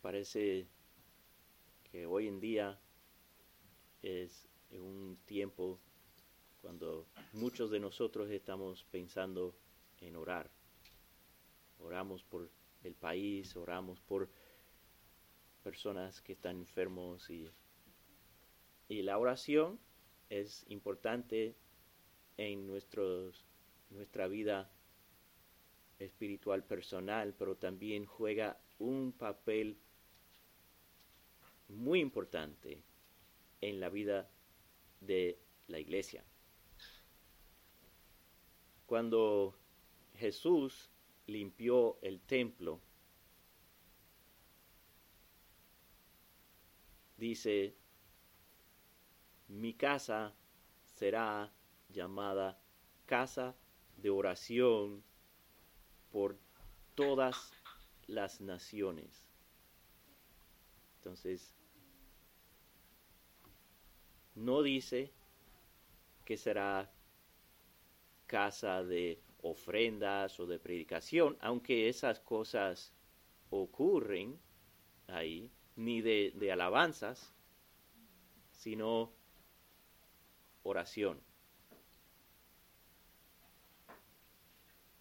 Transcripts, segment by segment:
parece que hoy en día es un tiempo cuando muchos de nosotros estamos pensando en orar. Oramos por el país, oramos por personas que están enfermos y, y la oración es importante en nuestros, nuestra vida espiritual personal, pero también juega un papel muy importante en la vida de la iglesia. Cuando Jesús limpió el templo, dice, mi casa será llamada casa de oración por todas las naciones. Entonces, no dice que será casa de ofrendas o de predicación, aunque esas cosas ocurren ahí, ni de, de alabanzas, sino oración.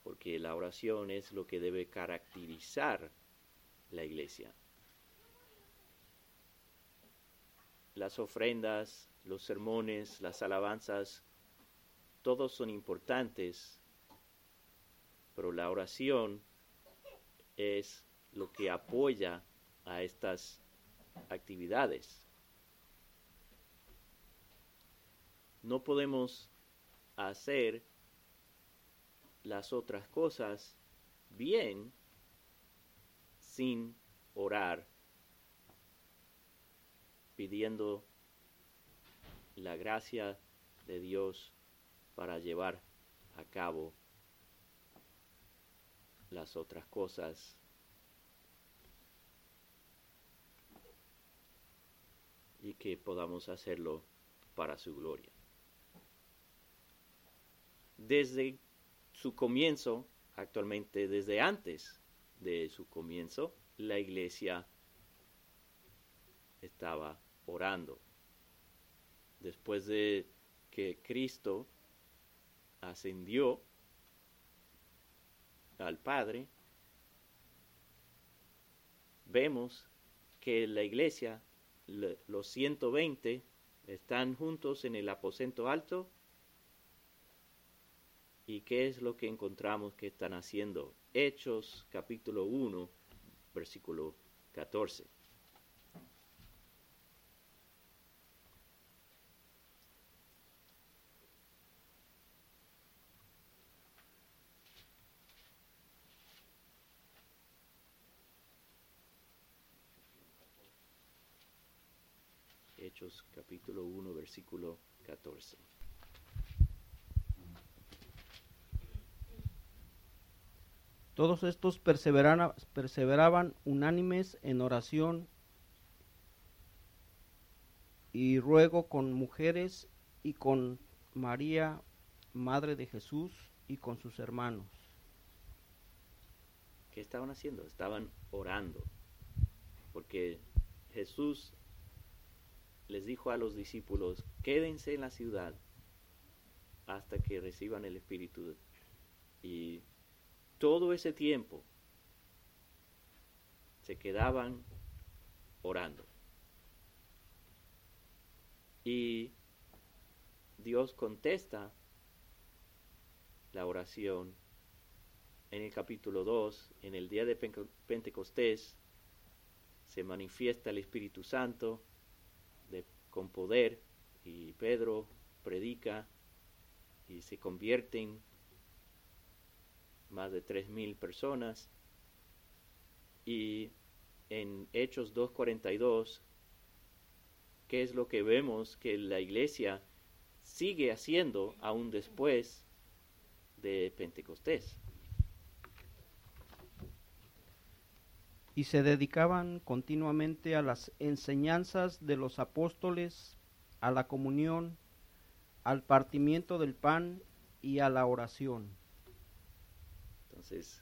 Porque la oración es lo que debe caracterizar la iglesia. Las ofrendas, los sermones, las alabanzas, todos son importantes, pero la oración es lo que apoya a estas actividades. No podemos hacer las otras cosas bien sin orar, pidiendo la gracia de Dios para llevar a cabo las otras cosas y que podamos hacerlo para su gloria. Desde su comienzo, actualmente desde antes de su comienzo, la iglesia estaba orando. Después de que Cristo ascendió al Padre, vemos que la iglesia los 120 están juntos en el aposento alto. ¿Y qué es lo que encontramos que están haciendo? Hechos capítulo 1, versículo 14. Hechos capítulo 1, versículo 14. Todos estos perseveraban unánimes en oración y ruego con mujeres y con María, Madre de Jesús, y con sus hermanos. ¿Qué estaban haciendo? Estaban orando, porque Jesús les dijo a los discípulos, quédense en la ciudad hasta que reciban el Espíritu. Y todo ese tiempo se quedaban orando. Y Dios contesta la oración en el capítulo 2, en el día de Pentecostés, se manifiesta el Espíritu Santo con poder y Pedro predica y se convierten más de tres mil personas y en Hechos 2.42 ¿qué es lo que vemos que la iglesia sigue haciendo aún después de Pentecostés? Y se dedicaban continuamente a las enseñanzas de los apóstoles, a la comunión, al partimiento del pan y a la oración. Entonces,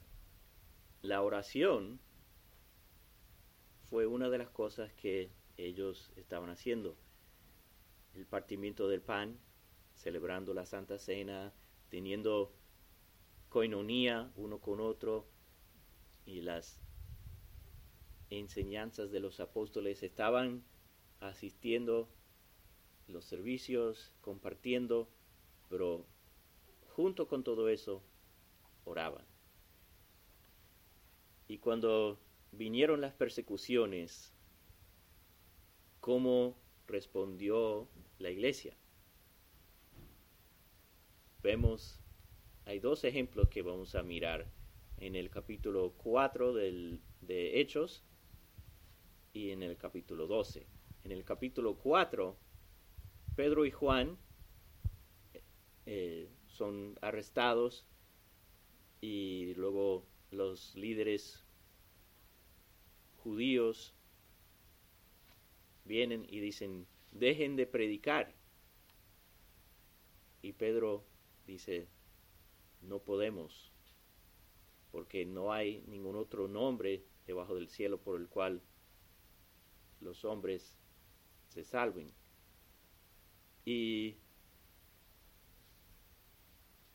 la oración fue una de las cosas que ellos estaban haciendo. El partimiento del pan, celebrando la Santa Cena, teniendo coinonía uno con otro y las enseñanzas de los apóstoles estaban asistiendo los servicios, compartiendo, pero junto con todo eso oraban. Y cuando vinieron las persecuciones, ¿cómo respondió la iglesia? Vemos, hay dos ejemplos que vamos a mirar en el capítulo 4 del, de Hechos y en el capítulo 12. En el capítulo 4, Pedro y Juan eh, son arrestados y luego los líderes judíos vienen y dicen, dejen de predicar. Y Pedro dice, no podemos, porque no hay ningún otro nombre debajo del cielo por el cual los hombres se salven. ¿Y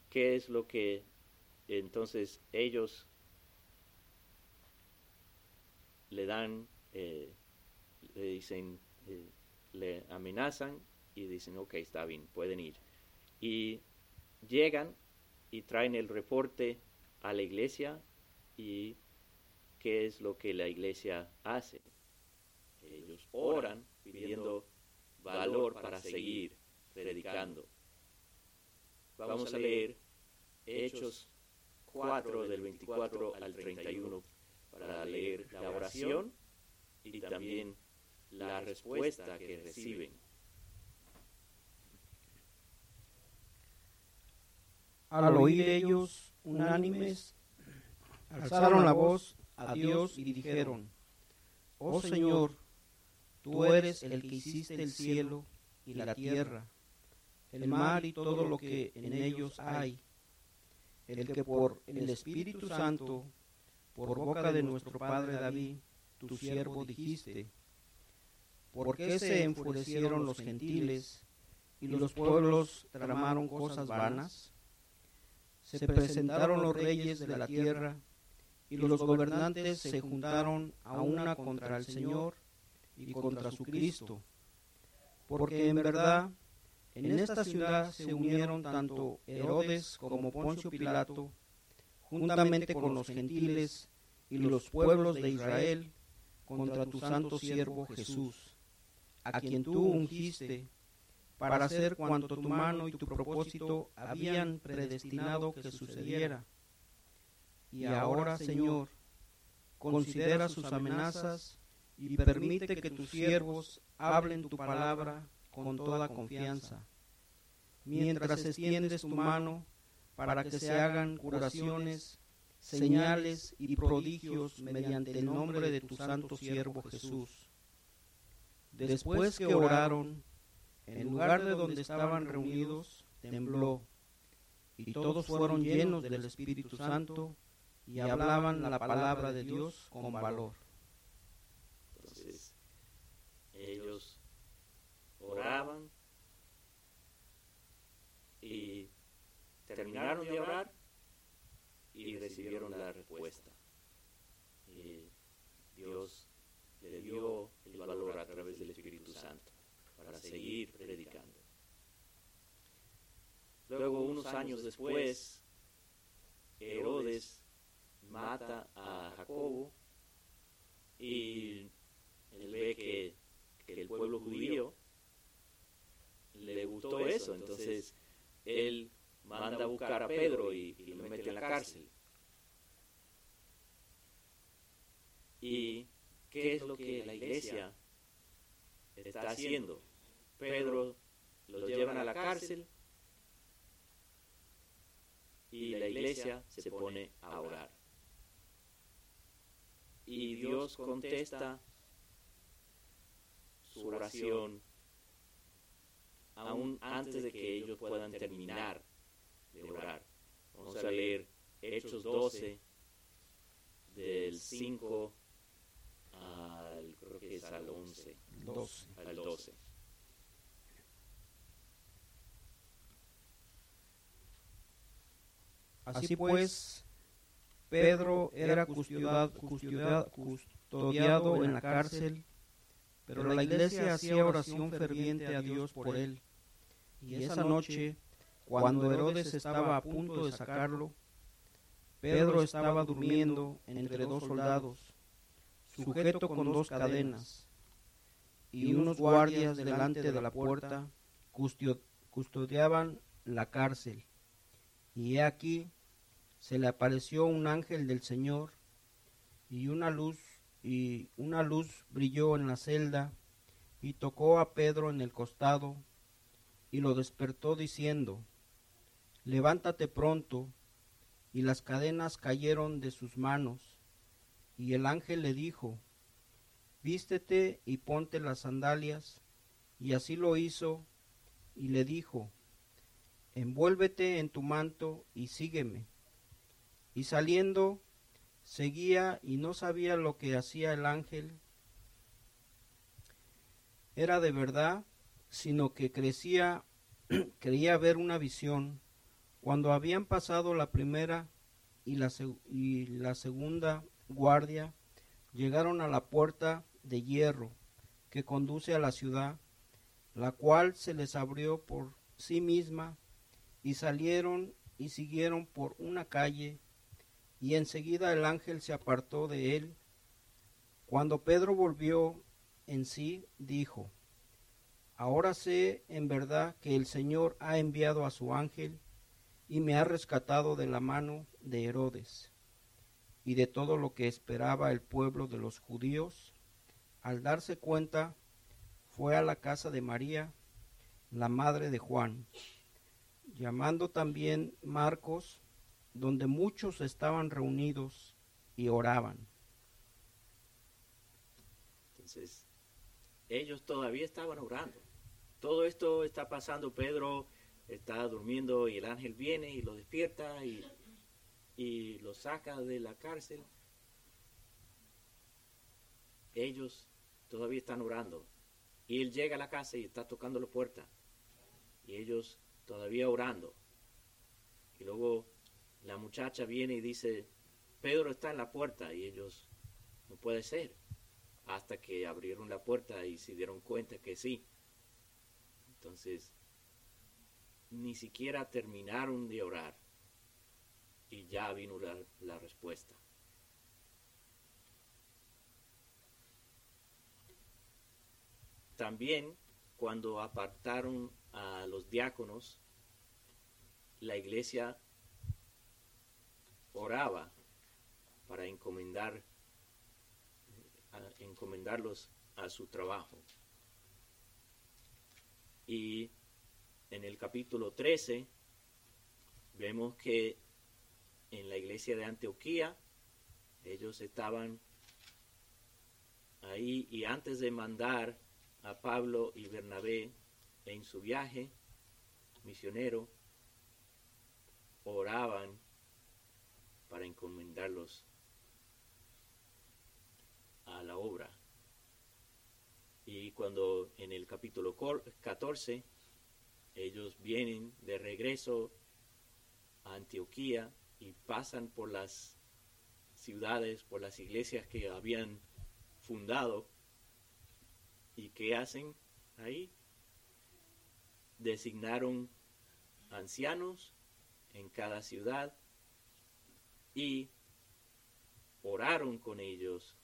qué es lo que entonces ellos le dan, eh, le dicen, eh, le amenazan y dicen, ok, está bien, pueden ir. Y llegan y traen el reporte a la iglesia y qué es lo que la iglesia hace. Ellos oran pidiendo valor para seguir predicando. Vamos a leer Hechos 4 del 24 al 31 para leer la oración y también la respuesta que reciben. Al oír ellos unánimes, alzaron la voz a Dios y dijeron, Oh Señor, tú eres el que hiciste el cielo y la tierra, el mar y todo lo que en ellos hay, el que por el Espíritu Santo, por boca de nuestro Padre David, tu siervo, dijiste, ¿por qué se enfurecieron los gentiles y los pueblos tramaron cosas vanas? Se presentaron los reyes de la tierra y los gobernantes se juntaron a una contra el Señor y contra su Cristo, porque en verdad en esta ciudad se unieron tanto Herodes como Poncio Pilato, juntamente con los gentiles y los pueblos de Israel, contra tu santo siervo Jesús, a quien tú ungiste para hacer cuanto tu mano y tu propósito habían predestinado que sucediera. Y ahora, Señor, considera sus amenazas y permite que tus siervos hablen tu palabra con toda confianza, mientras extiendes tu mano para que se hagan curaciones, señales y prodigios mediante el nombre de tu santo siervo Jesús. Después que oraron, en lugar de donde estaban reunidos, tembló, y todos fueron llenos del Espíritu Santo y hablaban la palabra de Dios con valor. Ellos oraban y terminaron de orar y recibieron la respuesta. Y Dios le dio el valor a través del Espíritu Santo para seguir predicando. Luego, unos años después, Herodes mata a Jacobo y él ve que, que el pueblo judío le gustó eso, entonces él manda a buscar a Pedro y, lo mete en la cárcel. ¿Y qué es lo que la iglesia está haciendo? Pedro lo llevan a la cárcel y la iglesia se pone a orar. Y Dios contesta su oración aún antes de que ellos puedan terminar de orar. Vamos a leer Hechos 12, del 5 al al 11, 12. al 12. Así pues, Pedro era custodiado, custodiado, custodiado en la cárcel, pero la iglesia hacía oración ferviente a Dios por él. Y esa noche, cuando Herodes estaba a punto de sacarlo, Pedro estaba durmiendo entre dos soldados, sujeto con dos cadenas, y unos guardias delante de la puerta custodiaban la cárcel. Y he aquí, se le apareció un ángel del Señor, y una luz, y una luz brilló en la celda, y tocó a Pedro en el costado, y lo despertó diciendo, Levántate pronto, y las cadenas cayeron de sus manos. Y el ángel le dijo, Vístete y ponte las sandalias. Y así lo hizo, y le dijo, Envuélvete en tu manto y sígueme. Y saliendo, seguía y no sabía lo que hacía el ángel. Era de verdad, sino que crecía, creía ver una visión cuando habían pasado la primera y la, y la segunda guardia, llegaron a la puerta de hierro que conduce a la ciudad, la cual se les abrió por sí misma, y salieron y siguieron por una calle, y enseguida el ángel se apartó de él. Cuando Pedro volvió en sí, dijo, Ahora sé en verdad que el Señor ha enviado a su ángel, y me ha rescatado de la mano de Herodes y de todo lo que esperaba el pueblo de los judíos. Al darse cuenta, fue a la casa de María, la madre de Juan, llamando también Marcos, donde muchos estaban reunidos y oraban. Entonces, ellos todavía estaban orando. Todo esto está pasando, Pedro está durmiendo y el ángel viene y lo despierta y, y lo saca de la cárcel. Ellos todavía están orando. Y él llega a la casa y está tocando la puerta. Y ellos todavía orando. Y luego muchacha viene y dice, Pedro está en la puerta. Y ellos, no puede ser. Hasta que abrieron la puerta y se dieron cuenta que sí. Entonces, ni siquiera terminaron de orar y ya vino la, la respuesta. También cuando apartaron a los diáconos, la iglesia oraba para encomendar encomendarlos a su trabajo. Y en el capítulo 13 vemos que en la iglesia de Antioquía ellos estaban ahí y antes de mandar a Pablo y Bernabé en su viaje misionero, oraban para encomendarlos a la obra. Y cuando en el capítulo 14 ellos vienen de regreso a Antioquía y pasan por las ciudades, por las iglesias que habían fundado. ¿Y qué hacen ahí? Designaron ancianos en cada ciudad y oraron con ellos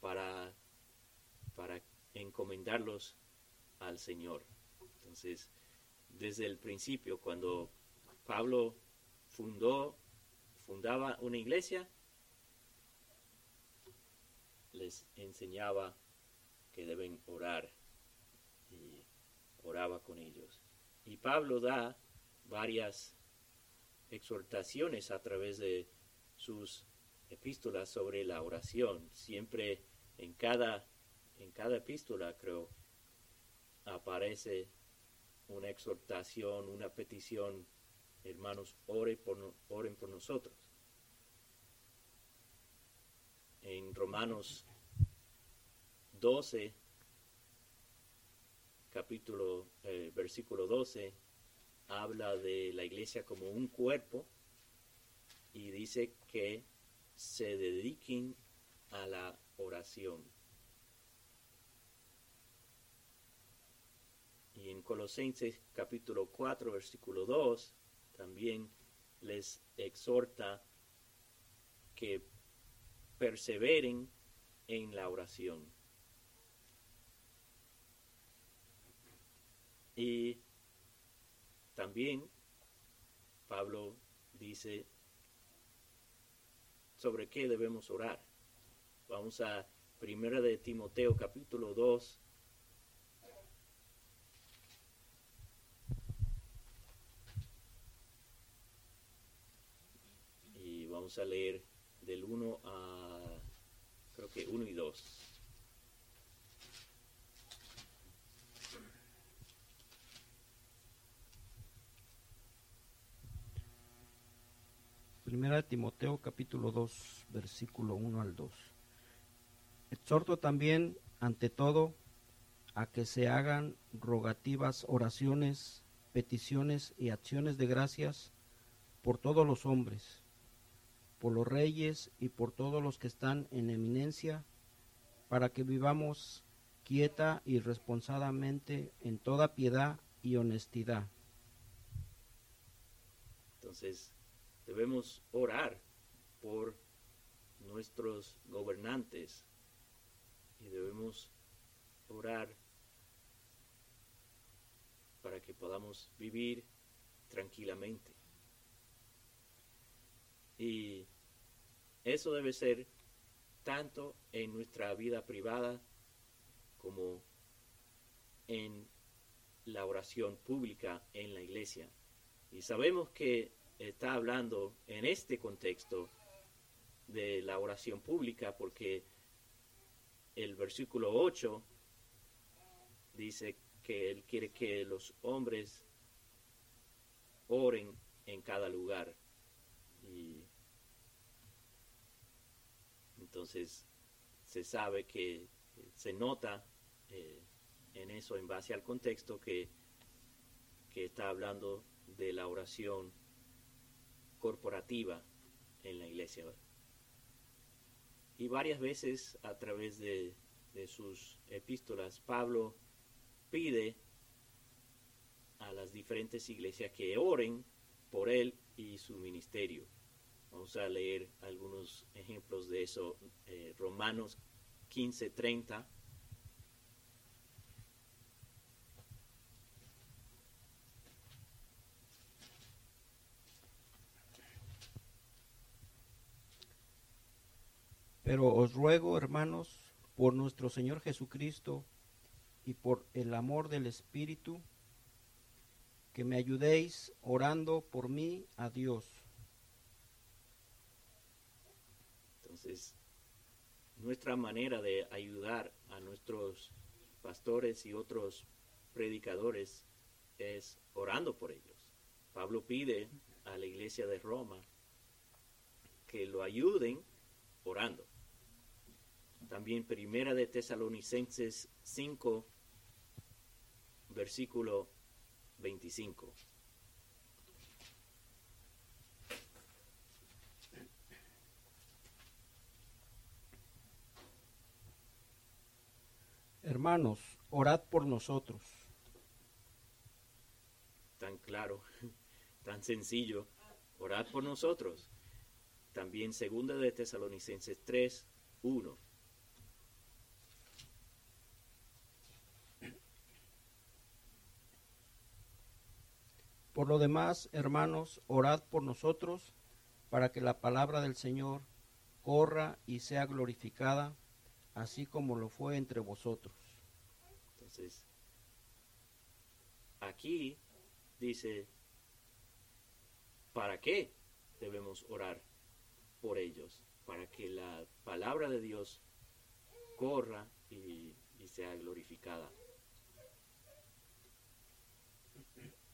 para, para encomendarlos al Señor. Entonces, desde el principio, cuando Pablo fundó, fundaba una iglesia, les enseñaba que deben orar y oraba con ellos. Y Pablo da varias exhortaciones a través de sus epístolas sobre la oración. Siempre en cada, en cada epístola, creo, aparece una exhortación, una petición, hermanos, oren por, oren por nosotros. En Romanos 12, capítulo, eh, versículo 12, habla de la iglesia como un cuerpo y dice que se dediquen a la oración. Y en Colosenses capítulo 4, versículo 2, también les exhorta que perseveren en la oración. Y también Pablo dice sobre qué debemos orar. Vamos a Primera de Timoteo capítulo 2 y vamos a leer del 1 a creo que 1 y 2. Primera Timoteo capítulo 2, versículo 1 al 2. Exhorto también, ante todo, a que se hagan rogativas, oraciones, peticiones y acciones de gracias por todos los hombres, por los reyes y por todos los que están en eminencia, para que vivamos quieta y responsadamente en toda piedad y honestidad. Entonces, debemos orar por nuestros gobernantes y debemos orar para que podamos vivir tranquilamente. Y eso debe ser tanto en nuestra vida privada como en la oración pública en la iglesia. Y sabemos que está hablando en este contexto de la oración pública porque el versículo 8 dice que él quiere que los hombres oren en cada lugar. Y entonces se sabe que se nota eh, en eso en base al contexto que, que está hablando de la oración corporativa en la iglesia. Y varias veces a través de, sus epístolas, Pablo pide a las diferentes iglesias que oren por él y su ministerio. Vamos a leer algunos ejemplos de eso. Eh, Romanos 15, Pero os ruego, hermanos, por nuestro Señor Jesucristo y por el amor del Espíritu, que me ayudéis orando por mí a Dios. Entonces, nuestra manera de ayudar a nuestros pastores y otros predicadores es orando por ellos. Pablo pide a la iglesia de Roma que lo ayuden orando. También Primera de Tesalonicenses 5, versículo 25. Hermanos, orad por nosotros. Tan claro, tan sencillo. Orad por nosotros. También Segunda de Tesalonicenses 3, 1. Por lo demás, hermanos, orad por nosotros para que la palabra del Señor corra y sea glorificada, así como lo fue entre vosotros. Entonces, aquí dice, ¿para qué debemos orar por ellos? Para que la palabra de Dios corra y, sea glorificada.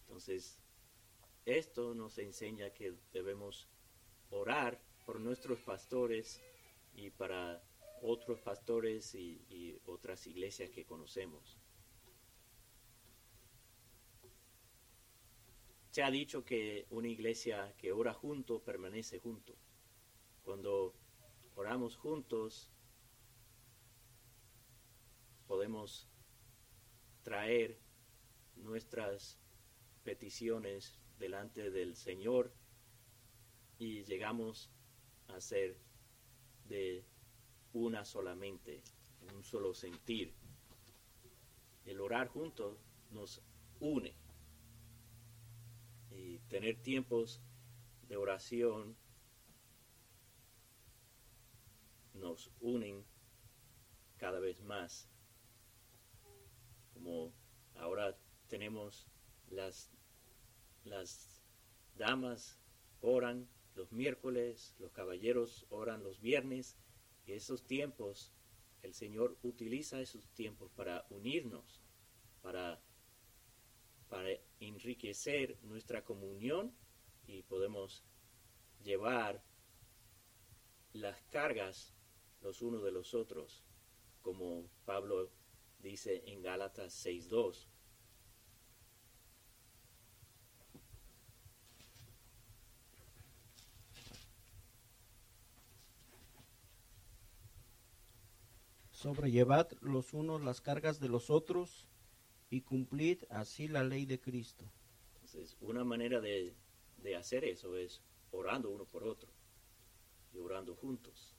Entonces, esto nos enseña que debemos orar por nuestros pastores y para otros pastores y, otras iglesias que conocemos. Se ha dicho que una iglesia que ora junto permanece junto. Cuando oramos juntos, podemos traer nuestras peticiones delante del Señor y llegamos a ser de una solamente, un solo sentir. El orar juntos nos une y tener tiempos de oración nos unen cada vez más. Como ahora tenemos las, las damas oran los miércoles, los caballeros oran los viernes, y esos tiempos, el Señor utiliza esos tiempos para unirnos, para, para enriquecer nuestra comunión y podemos llevar las cargas los unos de los otros, como Pablo dice en Gálatas 6.2. Sobrellevad los unos las cargas de los otros y cumplid así la ley de Cristo. Entonces, una manera de, de hacer eso es orando uno por otro y orando juntos.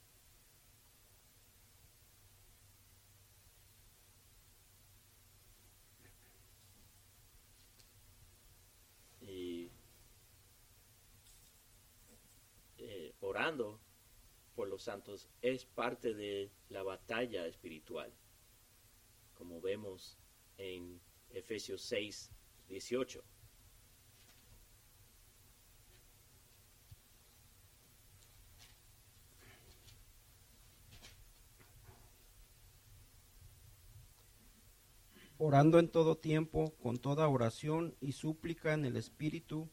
Y eh, orando santos es parte de la batalla espiritual, como vemos en Efesios 6, 18. orando en todo tiempo, con toda oración y súplica en el Espíritu,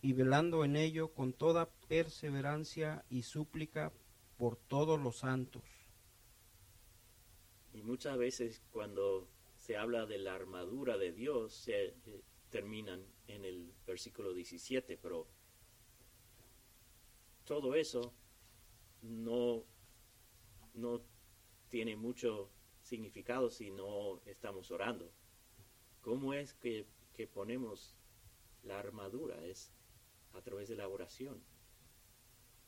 y velando en ello con toda perseverancia y súplica por todos los santos. Y muchas veces cuando se habla de la armadura de Dios, se eh, terminan en el versículo 17, pero todo eso no, no tiene mucho significado si no estamos orando. ¿Cómo es que, que ponemos la armadura? Es a través de la oración,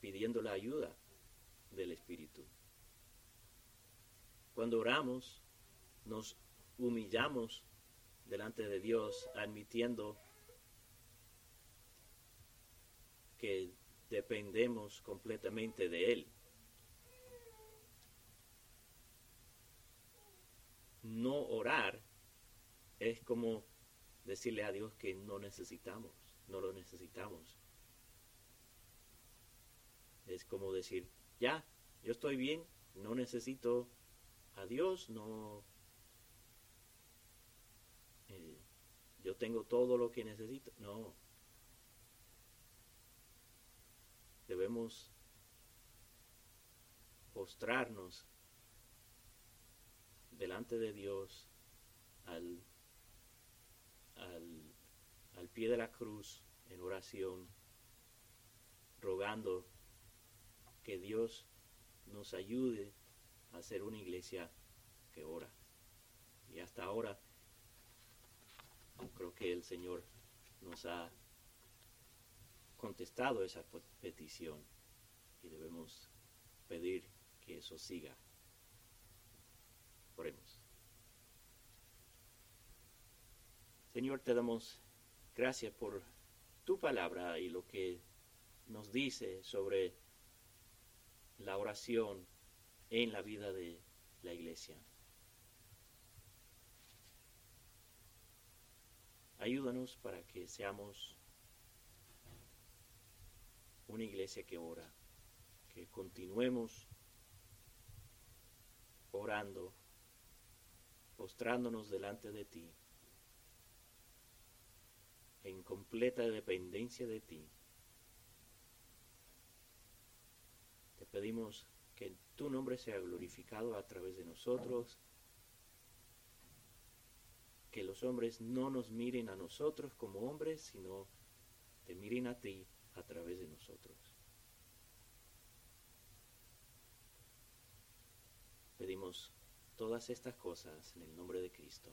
pidiendo la ayuda del Espíritu. Cuando oramos, nos humillamos delante de Dios, admitiendo que dependemos completamente de Él. No orar es como decirle a Dios que no necesitamos, no lo necesitamos. Es como decir, ya, yo estoy bien, no necesito a Dios, no... Eh, yo tengo todo lo que necesito. No. Debemos postrarnos delante de Dios al, al, al pie de la cruz en oración, rogando que Dios nos ayude a ser una iglesia que ora. Y hasta ahora creo que el Señor nos ha contestado esa petición y debemos pedir que eso siga. Oremos. Señor, te damos gracias por tu palabra y lo que nos dice sobre la oración en la vida de la iglesia. Ayúdanos para que seamos una iglesia que ora, que continuemos orando, postrándonos delante de ti, en completa dependencia de ti. Pedimos que tu nombre sea glorificado a través de nosotros, que los hombres no nos miren a nosotros como hombres, sino te miren a ti a través de nosotros. Pedimos todas estas cosas en el nombre de Cristo.